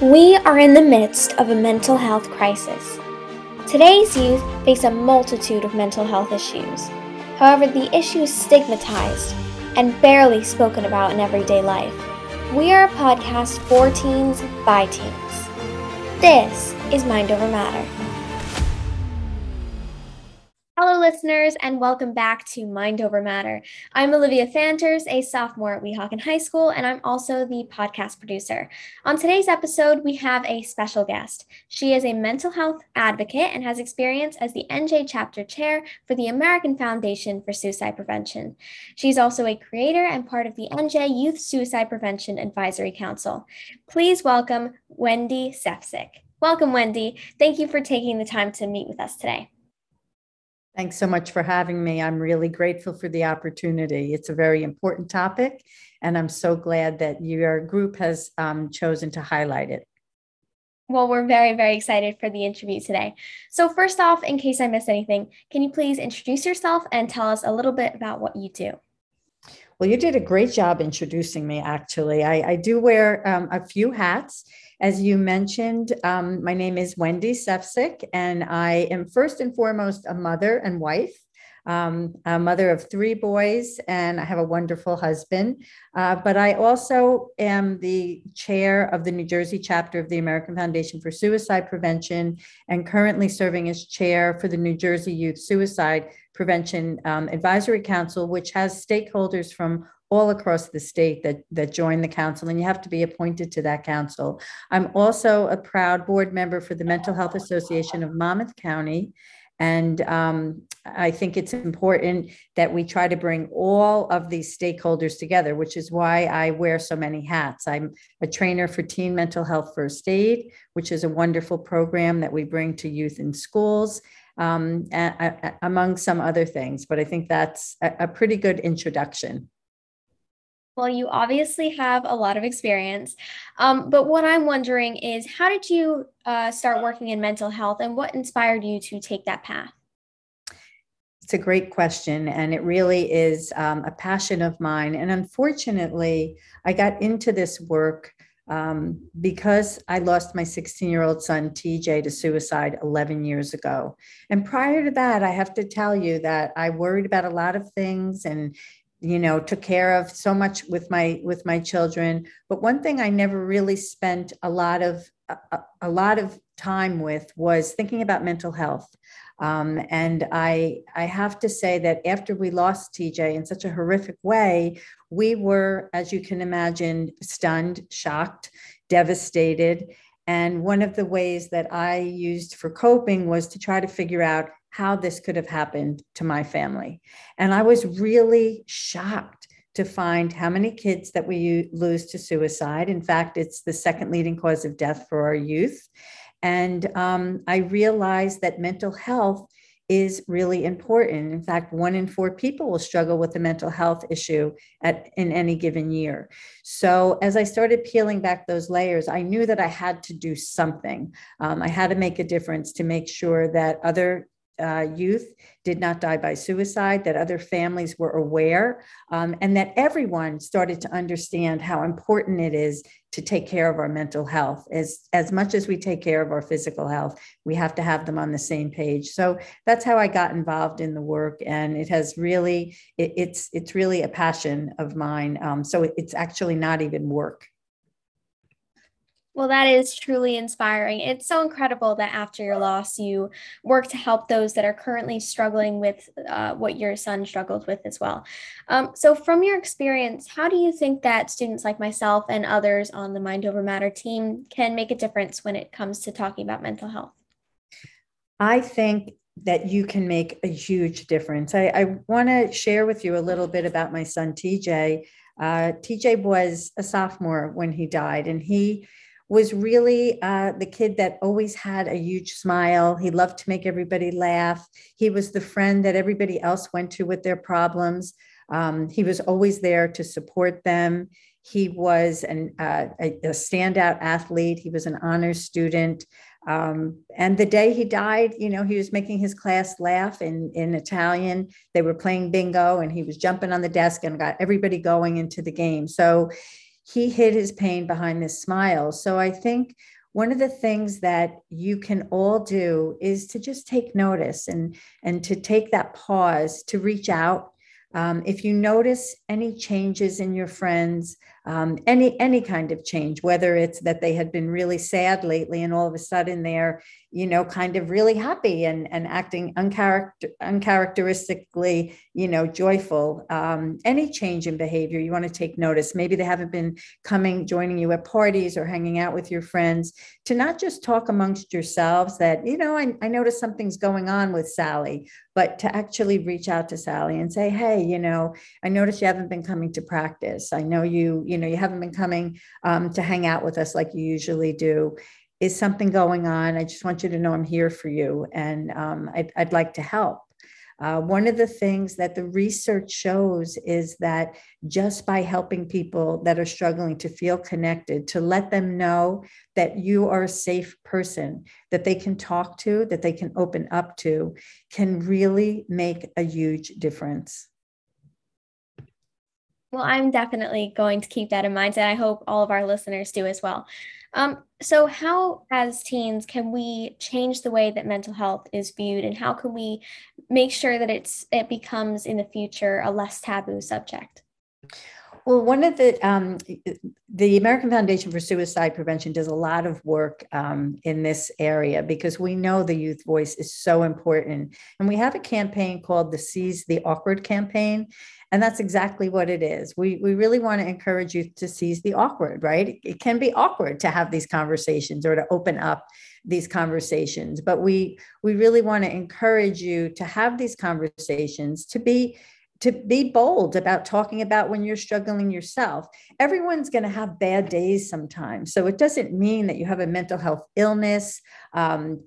We are in the midst of a mental health crisis. Today's youth face a multitude of mental health issues. However, the issue is stigmatized and barely spoken about in everyday life. We are a podcast for teens by teens. This is Mind Over Matter. Listeners, and welcome back to Mind Over Matter. I'm Olivia Fanters, a sophomore at Weehawken High School, and I'm also the podcast producer. On today's episode, we have a special guest. She is a mental health advocate and has experience as the NJ chapter chair for the American Foundation for Suicide Prevention. She's also a creator and part of the NJ Youth Suicide Prevention Advisory Council. Please welcome Wendy Sefcik. Welcome, Wendy. Thank you for taking the time to meet with us today. Thanks so much for having me. I'm really grateful for the opportunity. It's a very important topic, and I'm so glad that your group has um, chosen to highlight it. Well, we're very, very excited for the interview today. So, first off, in case I missed anything, can you please introduce yourself and tell us a little bit about what you do? Well, you did a great job introducing me, actually. I, I do wear um, a few hats. As you mentioned, um, my name is Wendy Sefcik, and I am first and foremost a mother and wife. Um, a mother of three boys, and I have a wonderful husband. Uh, but I also am the chair of the New Jersey chapter of the American Foundation for Suicide Prevention, and currently serving as chair for the New Jersey Youth Suicide Prevention um, Advisory Council, which has stakeholders from all across the state that that join the council and you have to be appointed to that council. I'm also a proud board member for the mental health association of monmouth county and um, i think it's important that we try to bring all of these stakeholders together which is why i wear so many hats. I'm a trainer for teen mental health first aid which is a wonderful program that we bring to youth in schools um, a, a, among some other things but i think that's a, a pretty good introduction well, you obviously have a lot of experience. Um, but what I'm wondering is how did you uh, start working in mental health and what inspired you to take that path? It's a great question, and it really is um, a passion of mine. And unfortunately, I got into this work um, because I lost my 16 year old son, TJ, to suicide 11 years ago. And prior to that, I have to tell you that I worried about a lot of things and you know took care of so much with my with my children. But one thing i never really spent a lot of a, a lot of time with was thinking about mental health. Um, and i i have to say that after we lost tj in such a horrific way we were as you can imagine stunned shocked devastated. And one of the ways that i used for coping was to try to figure out how this could have happened to my family. And I was really shocked to find how many kids that we lose to suicide. In fact, it's the second leading cause of death for our youth. And um, I realized that mental health is really important. In fact, one in four people will struggle with a mental health issue at in any given year. So as I started peeling back those layers, I knew that I had to do something. Um, I had to make a difference to make sure that other uh, youth did not die by suicide, that other families were aware, um, and that everyone started to understand how important it is to take care of our mental health. As, as much as we take care of our physical health, we have to have them on the same page. So that's how I got involved in the work, and it has really, it, it's it's really a passion of mine. Um, so it's actually not even work. Well, that is truly inspiring. It's so incredible that after your loss, you work to help those that are currently struggling with uh, what your son struggled with as well. Um, so, from your experience, how do you think that students like myself and others on the Mind Over Matter team can make a difference when it comes to talking about mental health? I think that you can make a huge difference. I, I want to share with you a little bit about my son, TJ. Uh, TJ was a sophomore when he died, and he was really uh, the kid that always had a huge smile. He loved to make everybody laugh. He was the friend that everybody else went to with their problems. Um, he was always there to support them. He was an, uh, a, a, standout athlete. He was an honors student. Um, and the day he died, you know, he was making his class laugh in, in Italian. They were playing bingo and he was jumping on the desk and got everybody going into the game. So he hid his pain behind this smile. So I think one of the things that you can all do is to just take notice and and to take that pause to reach out um, if you notice any changes in your friends, um, any any kind of change, whether it's that they had been really sad lately and all of a sudden they're, you know, kind of really happy and, and acting uncharacter, uncharacteristically, you know, joyful, um, any change in behavior, you want to take notice. Maybe they haven't been coming, joining you at parties or hanging out with your friends, to not just talk amongst yourselves that, you know, I, I noticed something's going on with Sally, but to actually reach out to Sally and say, hey, you know, I noticed you haven't been coming to practice. I know you, you know, you haven't been coming um, to hang out with us like you usually do. Is something going on? I just want you to know I'm here for you and um, I'd, I'd like to help. Uh, one of the things that the research shows is that just by helping people that are struggling to feel connected, to let them know that you are a safe person that they can talk to, that they can open up to, can really make a huge difference. Well, I'm definitely going to keep that in mind, and I hope all of our listeners do as well. Um, so, how, as teens, can we change the way that mental health is viewed, and how can we make sure that it's it becomes in the future a less taboo subject? Well, one of the um, the American Foundation for Suicide Prevention does a lot of work um, in this area because we know the youth voice is so important, and we have a campaign called the Seize the Awkward campaign, and that's exactly what it is. We, we really want to encourage youth to seize the awkward, right? It can be awkward to have these conversations or to open up these conversations, but we, we really want to encourage you to have these conversations, to be to be bold about talking about when you're struggling yourself. Everyone's going to have bad days sometimes. So it doesn't mean that you have a mental health illness. Um,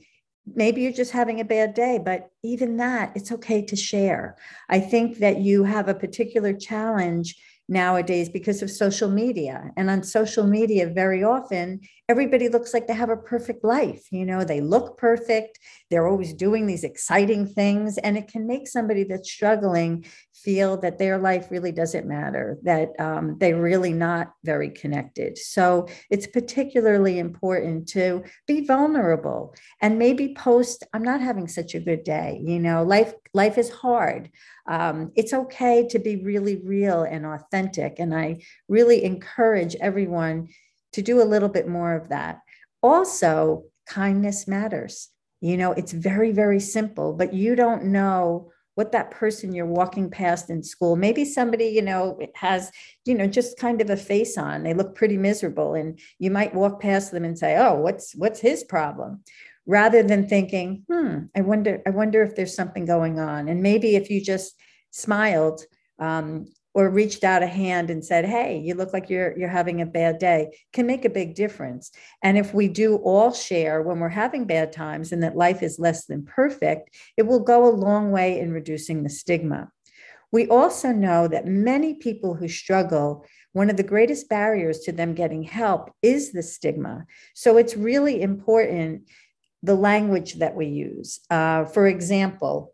maybe you're just having a bad day, but even that, it's okay to share. I think that you have a particular challenge nowadays because of social media. And on social media, very often, everybody looks like they have a perfect life. You know, they look perfect, they're always doing these exciting things, and it can make somebody that's struggling feel that their life really doesn't matter, that um, they're really not very connected. So it's particularly important to be vulnerable and maybe post, I'm not having such a good day. You know, life, life is hard. Um, it's okay to be really real and authentic. And I really encourage everyone to do a little bit more of that. Also, kindness matters. You know, it's very, very simple, but you don't know what that person you're walking past in school maybe somebody you know has you know just kind of a face on they look pretty miserable and you might walk past them and say oh what's what's his problem? Rather than thinking hmm i wonder i wonder if there's something going on. And maybe if you just smiled um, or reached out a hand and said hey you look like you're you're having a bad day can make a big difference. And if we do all share when we're having bad times and that life is less than perfect it will go a long way in reducing the stigma. We also know that many people who struggle one of the greatest barriers to them getting help is the stigma. So it's really important the language that we use. Uh, for example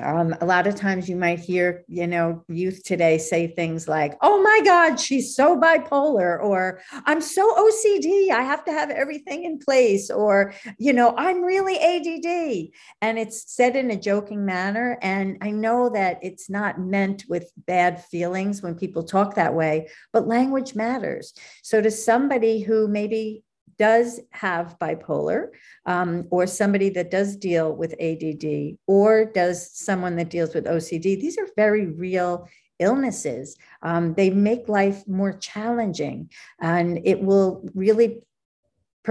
um, a lot of times you might hear, you know, youth today say things like, oh my God, she's so bipolar, or I'm so OCD, I have to have everything in place, or, you know, I'm really ADD. And it's said in a joking manner. And I know that it's not meant with bad feelings when people talk that way, but language matters. So to somebody who maybe does have bipolar, um, or somebody that does deal with ADD, or does someone that deals with OCD, these are very real illnesses. Um, they make life more challenging, and it will really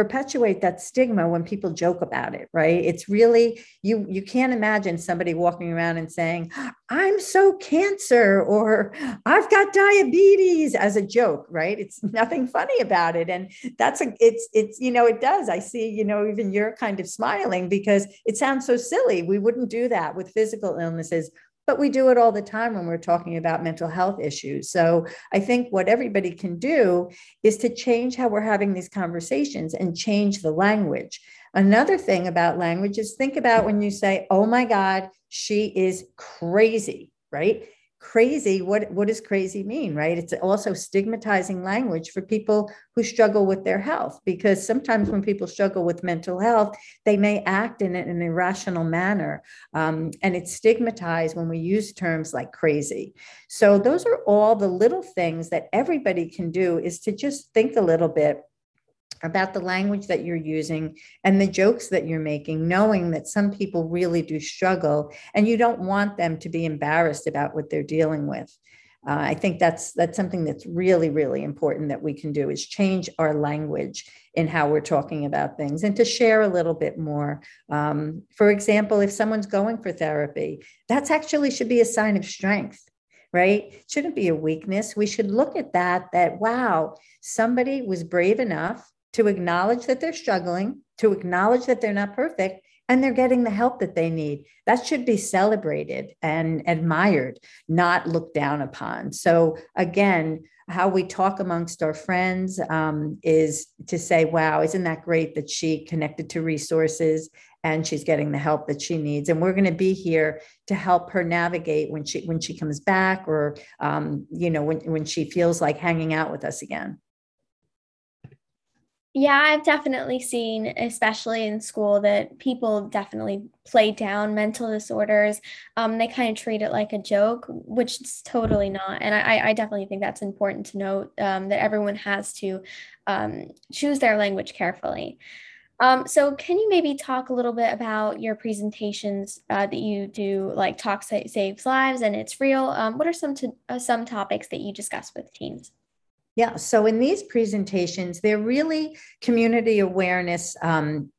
perpetuate that stigma when people joke about it right? It's really you you can't imagine somebody walking around and saying i'm so cancer or i've got diabetes as a joke right? It's nothing funny about it. And that's a it's it's you know it does. I see you know even you're kind of smiling because it sounds so silly. We wouldn't do that with physical illnesses but we do it all the time when we're talking about mental health issues. So I think what everybody can do is to change how we're having these conversations and change the language. Another thing about language is think about when you say, oh my God, she is crazy, right? Crazy what what does crazy mean right? It's also stigmatizing language for people who struggle with their health because sometimes when people struggle with mental health they may act in an irrational manner um, and it's stigmatized when we use terms like crazy. So those are all the little things that everybody can do is to just think a little bit about the language that you're using and the jokes that you're making, knowing that some people really do struggle and you don't want them to be embarrassed about what they're dealing with. Uh, I think that's that's something that's really really important that we can do is change our language in how we're talking about things and to share a little bit more. Um, for example, if someone's going for therapy, that's actually should be a sign of strength right? It shouldn't be a weakness. We should look at that, that wow, somebody was brave enough to acknowledge that they're struggling, to acknowledge that they're not perfect, and they're getting the help that they need. That should be celebrated and admired, not looked down upon. So, again, how we talk amongst our friends um, is to say, wow, isn't that great that she connected to resources and she's getting the help that she needs and we're going to be here to help her navigate when she when she comes back or um, you know when, when she feels like hanging out with us again yeah, I've definitely seen, especially in school, that people definitely play down mental disorders. Um, they kind of treat it like a joke, which is totally not. And I, I definitely think that's important to note um, that everyone has to um, choose their language carefully. Um, so, can you maybe talk a little bit about your presentations uh, that you do, like Talk Saves Lives and It's Real? Um, what are some to, uh, some topics that you discuss with teens? Yeah, so in these presentations, they're really community awareness um,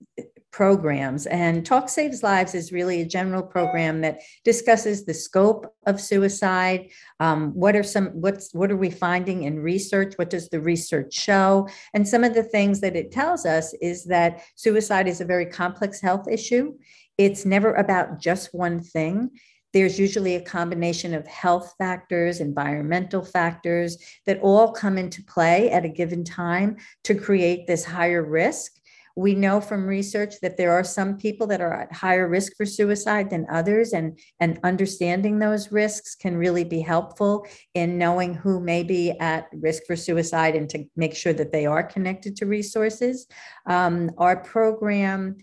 programs. And Talk Saves Lives is really a general program that discusses the scope of suicide. Um, what are some what's what are we finding in research? What does the research show? And some of the things that it tells us is that suicide is a very complex health issue. It's never about just one thing. There's usually a combination of health factors, environmental factors that all come into play at a given time to create this higher risk. We know from research that there are some people that are at higher risk for suicide than others, and, and understanding those risks can really be helpful in knowing who may be at risk for suicide and to make sure that they are connected to resources. Um, our program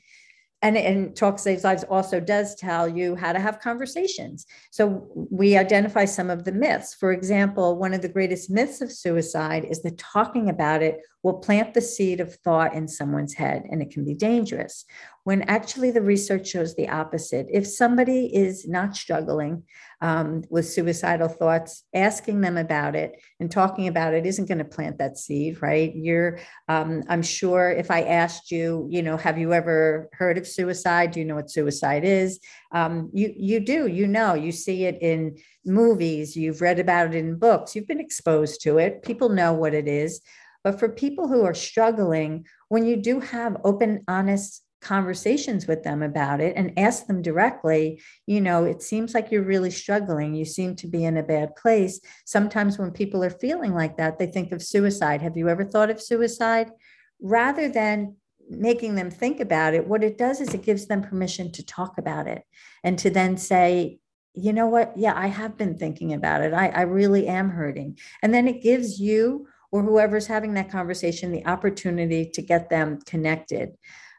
and, and Talk Saves Lives also does tell you how to have conversations. So we identify some of the myths. For example, one of the greatest myths of suicide is that talking about it will plant the seed of thought in someone's head and it can be dangerous when actually the research shows the opposite. If somebody is not struggling um, with suicidal thoughts, asking them about it and talking about it isn't going to plant that seed, right? You're, um, I'm sure if I asked you, you know, have you ever heard of suicide? Do you know what suicide is? Um, you, you do, you know, you see it in movies, you've read about it in books, you've been exposed to it, people know what it is. But for people who are struggling, when you do have open, honest conversations with them about it and ask them directly, you know, it seems like you're really struggling. You seem to be in a bad place. Sometimes when people are feeling like that, they think of suicide. Have you ever thought of suicide? Rather than making them think about it, what it does is it gives them permission to talk about it and to then say, you know what? Yeah, I have been thinking about it. I, I really am hurting. And then it gives you or whoever's having that conversation the opportunity to get them connected.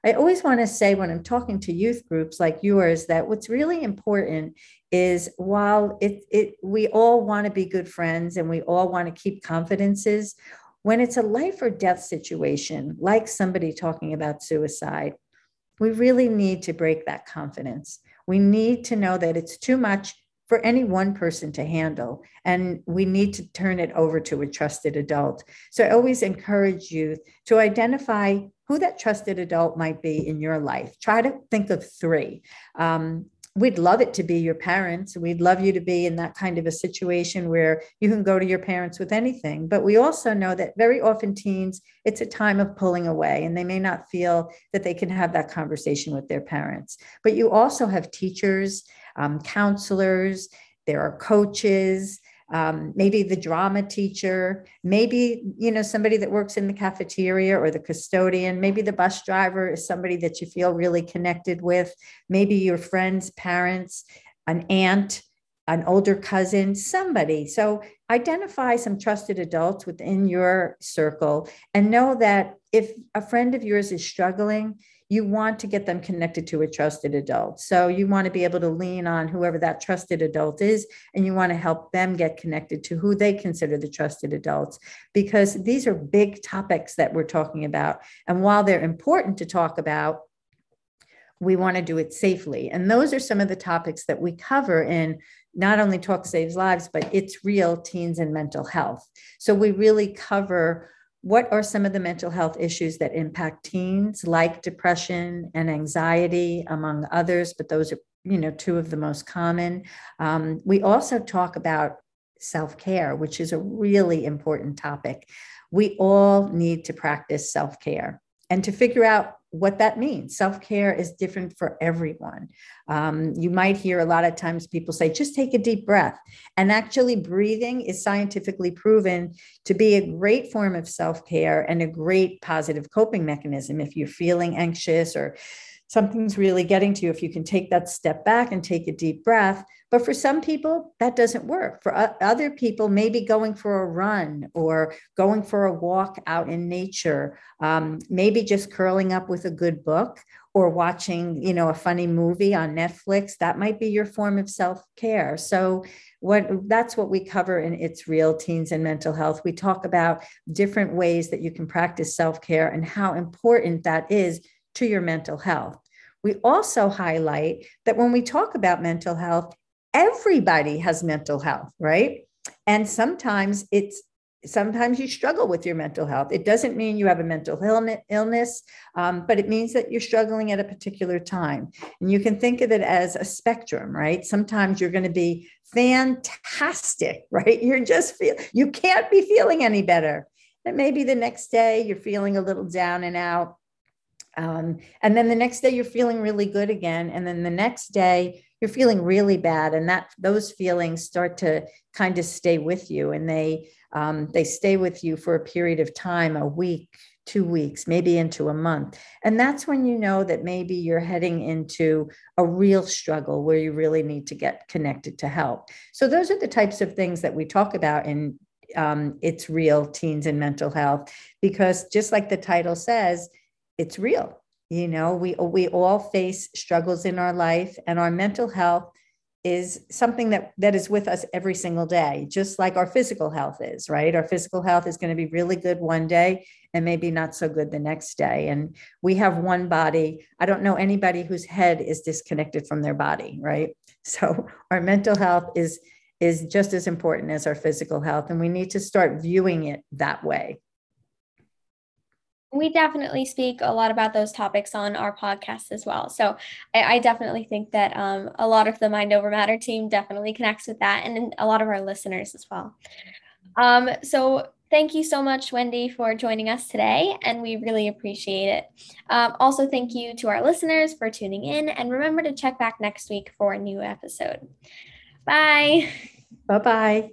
I always want to say when I'm talking to youth groups like yours that what's really important is while it, it we all want to be good friends and we all want to keep confidences, when it's a life or death situation, like somebody talking about suicide, we really need to break that confidence. We need to know that it's too much for any one person to handle. And we need to turn it over to a trusted adult. So I always encourage youth to identify who that trusted adult might be in your life. Try to think of three. Um, we'd love it to be your parents. We'd love you to be in that kind of a situation where you can go to your parents with anything. But we also know that very often teens, it's a time of pulling away and they may not feel that they can have that conversation with their parents. But you also have teachers um, counselors, there are coaches, um, maybe the drama teacher, maybe you know somebody that works in the cafeteria or the custodian, maybe the bus driver is somebody that you feel really connected with, maybe your friends' parents, an aunt, an older cousin, somebody. So identify some trusted adults within your circle and know that if a friend of yours is struggling, you want to get them connected to a trusted adult. So you want to be able to lean on whoever that trusted adult is, and you want to help them get connected to who they consider the trusted adults, because these are big topics that we're talking about. And while they're important to talk about, we want to do it safely. And those are some of the topics that we cover in not only Talk Saves Lives, but It's Real Teens and Mental Health. So we really cover what are some of the mental health issues that impact teens like depression and anxiety among others but those are you know two of the most common? Um, we also talk about self-care which is a really important topic. We all need to practice self-care and to figure out what that means. Self care is different for everyone. Um, you might hear a lot of times people say, just take a deep breath. And actually, breathing is scientifically proven to be a great form of self care and a great positive coping mechanism. If you're feeling anxious or something's really getting to you, if you can take that step back and take a deep breath, but for some people, that doesn't work. For other people, maybe going for a run or going for a walk out in nature, um, maybe just curling up with a good book or watching, you know, a funny movie on Netflix. That might be your form of self care. So what that's what we cover in it's real teens and mental health we talk about different ways that you can practice self-care and how important that is to your mental health we also highlight that when we talk about mental health everybody has mental health, right? And sometimes it's sometimes you struggle with your mental health. It doesn't mean you have a mental illness, um, but it means that you're struggling at a particular time. And you can think of it as a spectrum, right? Sometimes you're going to be fantastic, right? You're just feel you can't be feeling any better. And maybe the next day you're feeling a little down and out. Um, and then the next day you're feeling really good again. And then the next day you're feeling really bad and that those feelings start to kind of stay with you and they um, they stay with you for a period of time a week two weeks maybe into a month and that's when you know that maybe you're heading into a real struggle where you really need to get connected to help so those are the types of things that we talk about in um, it's real teens and mental health because just like the title says it's real. You know we we all face struggles in our life and our mental health is something that that is with us every single day just like our physical health is right? Our physical health is going to be really good one day and maybe not so good the next day. And we have one body. I don't know anybody whose head is disconnected from their body right? So our mental health is is just as important as our physical health and we need to start viewing it that way we definitely speak a lot about those topics on our podcast as well. So I, I definitely think that um, a lot of the Mind Over Matter team definitely connects with that and a lot of our listeners as well. Um, so thank you so much, Wendy, for joining us today, and we really appreciate it. Um, also, thank you to our listeners for tuning in, and remember to check back next week for a new episode. Bye. Bye bye.